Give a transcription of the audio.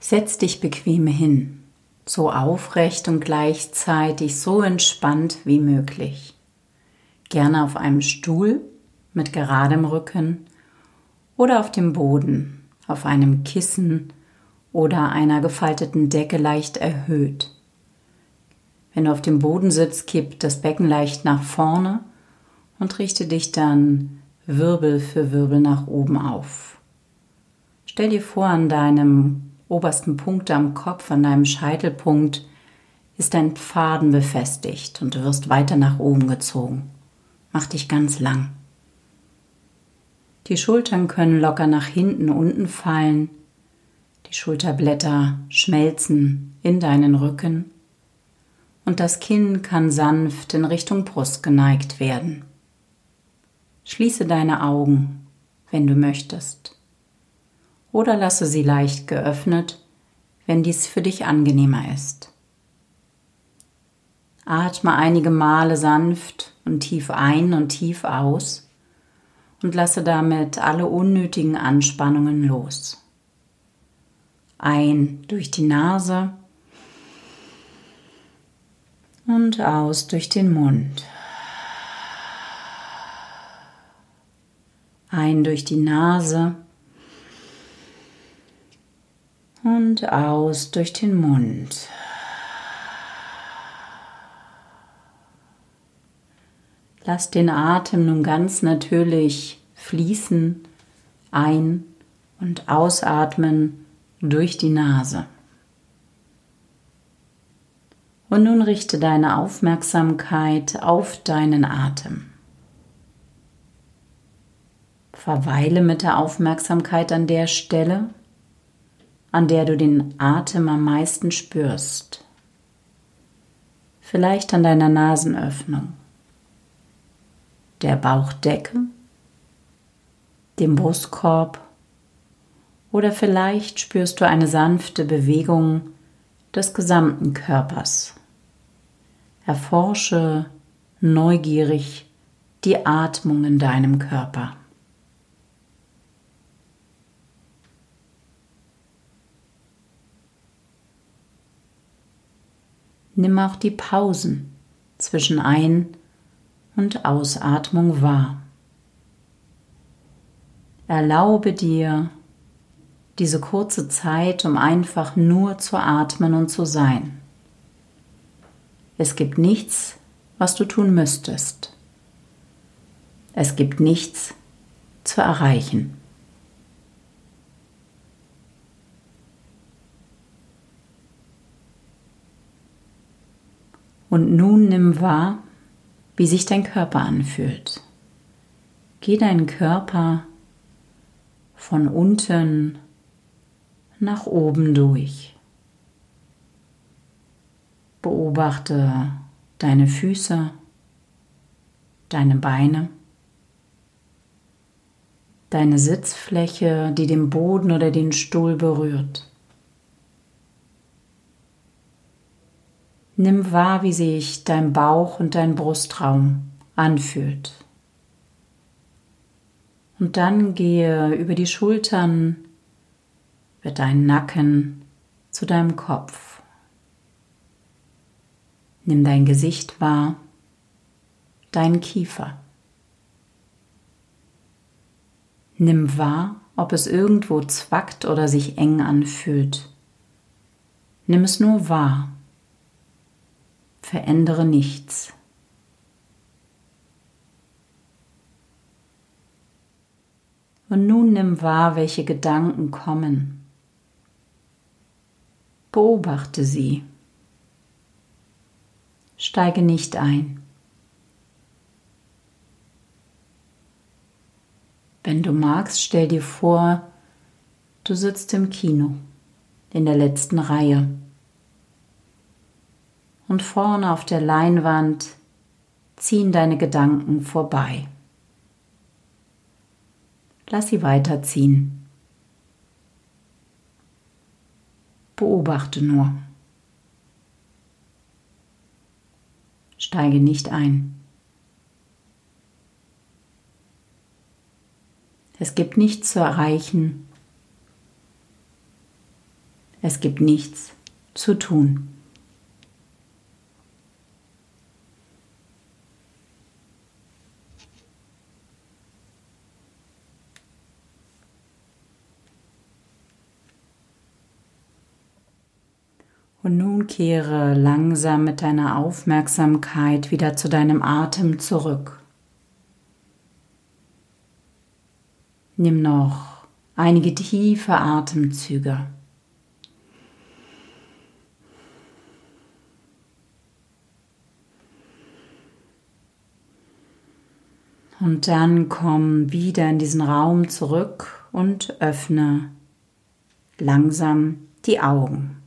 Setz dich bequem hin, so aufrecht und gleichzeitig so entspannt wie möglich. Gerne auf einem Stuhl mit geradem Rücken oder auf dem Boden, auf einem Kissen oder einer gefalteten Decke leicht erhöht. Wenn du auf dem Boden sitzt, kipp das Becken leicht nach vorne und richte dich dann Wirbel für Wirbel nach oben auf. Stell dir vor, an deinem obersten Punkt am Kopf, an deinem Scheitelpunkt, ist ein Faden befestigt und du wirst weiter nach oben gezogen. Mach dich ganz lang. Die Schultern können locker nach hinten unten fallen. Die Schulterblätter schmelzen in deinen Rücken und das Kinn kann sanft in Richtung Brust geneigt werden. Schließe deine Augen, wenn du möchtest, oder lasse sie leicht geöffnet, wenn dies für dich angenehmer ist. Atme einige Male sanft und tief ein und tief aus und lasse damit alle unnötigen Anspannungen los. Ein durch die Nase und aus durch den Mund. Ein durch die Nase und aus durch den Mund. Lass den Atem nun ganz natürlich fließen, ein- und ausatmen durch die Nase. Und nun richte deine Aufmerksamkeit auf deinen Atem. Verweile mit der Aufmerksamkeit an der Stelle, an der du den Atem am meisten spürst. Vielleicht an deiner Nasenöffnung der Bauchdecke, dem Brustkorb oder vielleicht spürst du eine sanfte Bewegung des gesamten Körpers. Erforsche neugierig die Atmung in deinem Körper. Nimm auch die Pausen zwischen Ein- und Ausatmung wahr. Erlaube dir diese kurze Zeit, um einfach nur zu atmen und zu sein. Es gibt nichts, was du tun müsstest. Es gibt nichts zu erreichen. Und nun nimm wahr, wie sich dein Körper anfühlt. Geh deinen Körper von unten nach oben durch. Beobachte deine Füße, deine Beine, deine Sitzfläche, die den Boden oder den Stuhl berührt. Nimm wahr, wie sich dein Bauch und dein Brustraum anfühlt. Und dann gehe über die Schultern, über deinen Nacken zu deinem Kopf. Nimm dein Gesicht wahr, deinen Kiefer. Nimm wahr, ob es irgendwo zwackt oder sich eng anfühlt. Nimm es nur wahr verändere nichts. Und nun nimm wahr, welche Gedanken kommen. Beobachte sie. Steige nicht ein. Wenn du magst, stell dir vor, du sitzt im Kino in der letzten Reihe und vorne auf der Leinwand ziehen deine Gedanken vorbei. Lass sie weiterziehen. Beobachte nur. Steige nicht ein. Es gibt nichts zu erreichen. Es gibt nichts zu tun. Und nun kehre langsam mit deiner Aufmerksamkeit wieder zu deinem Atem zurück. Nimm noch einige tiefe Atemzüge. Und dann komm wieder in diesen Raum zurück und öffne langsam die Augen.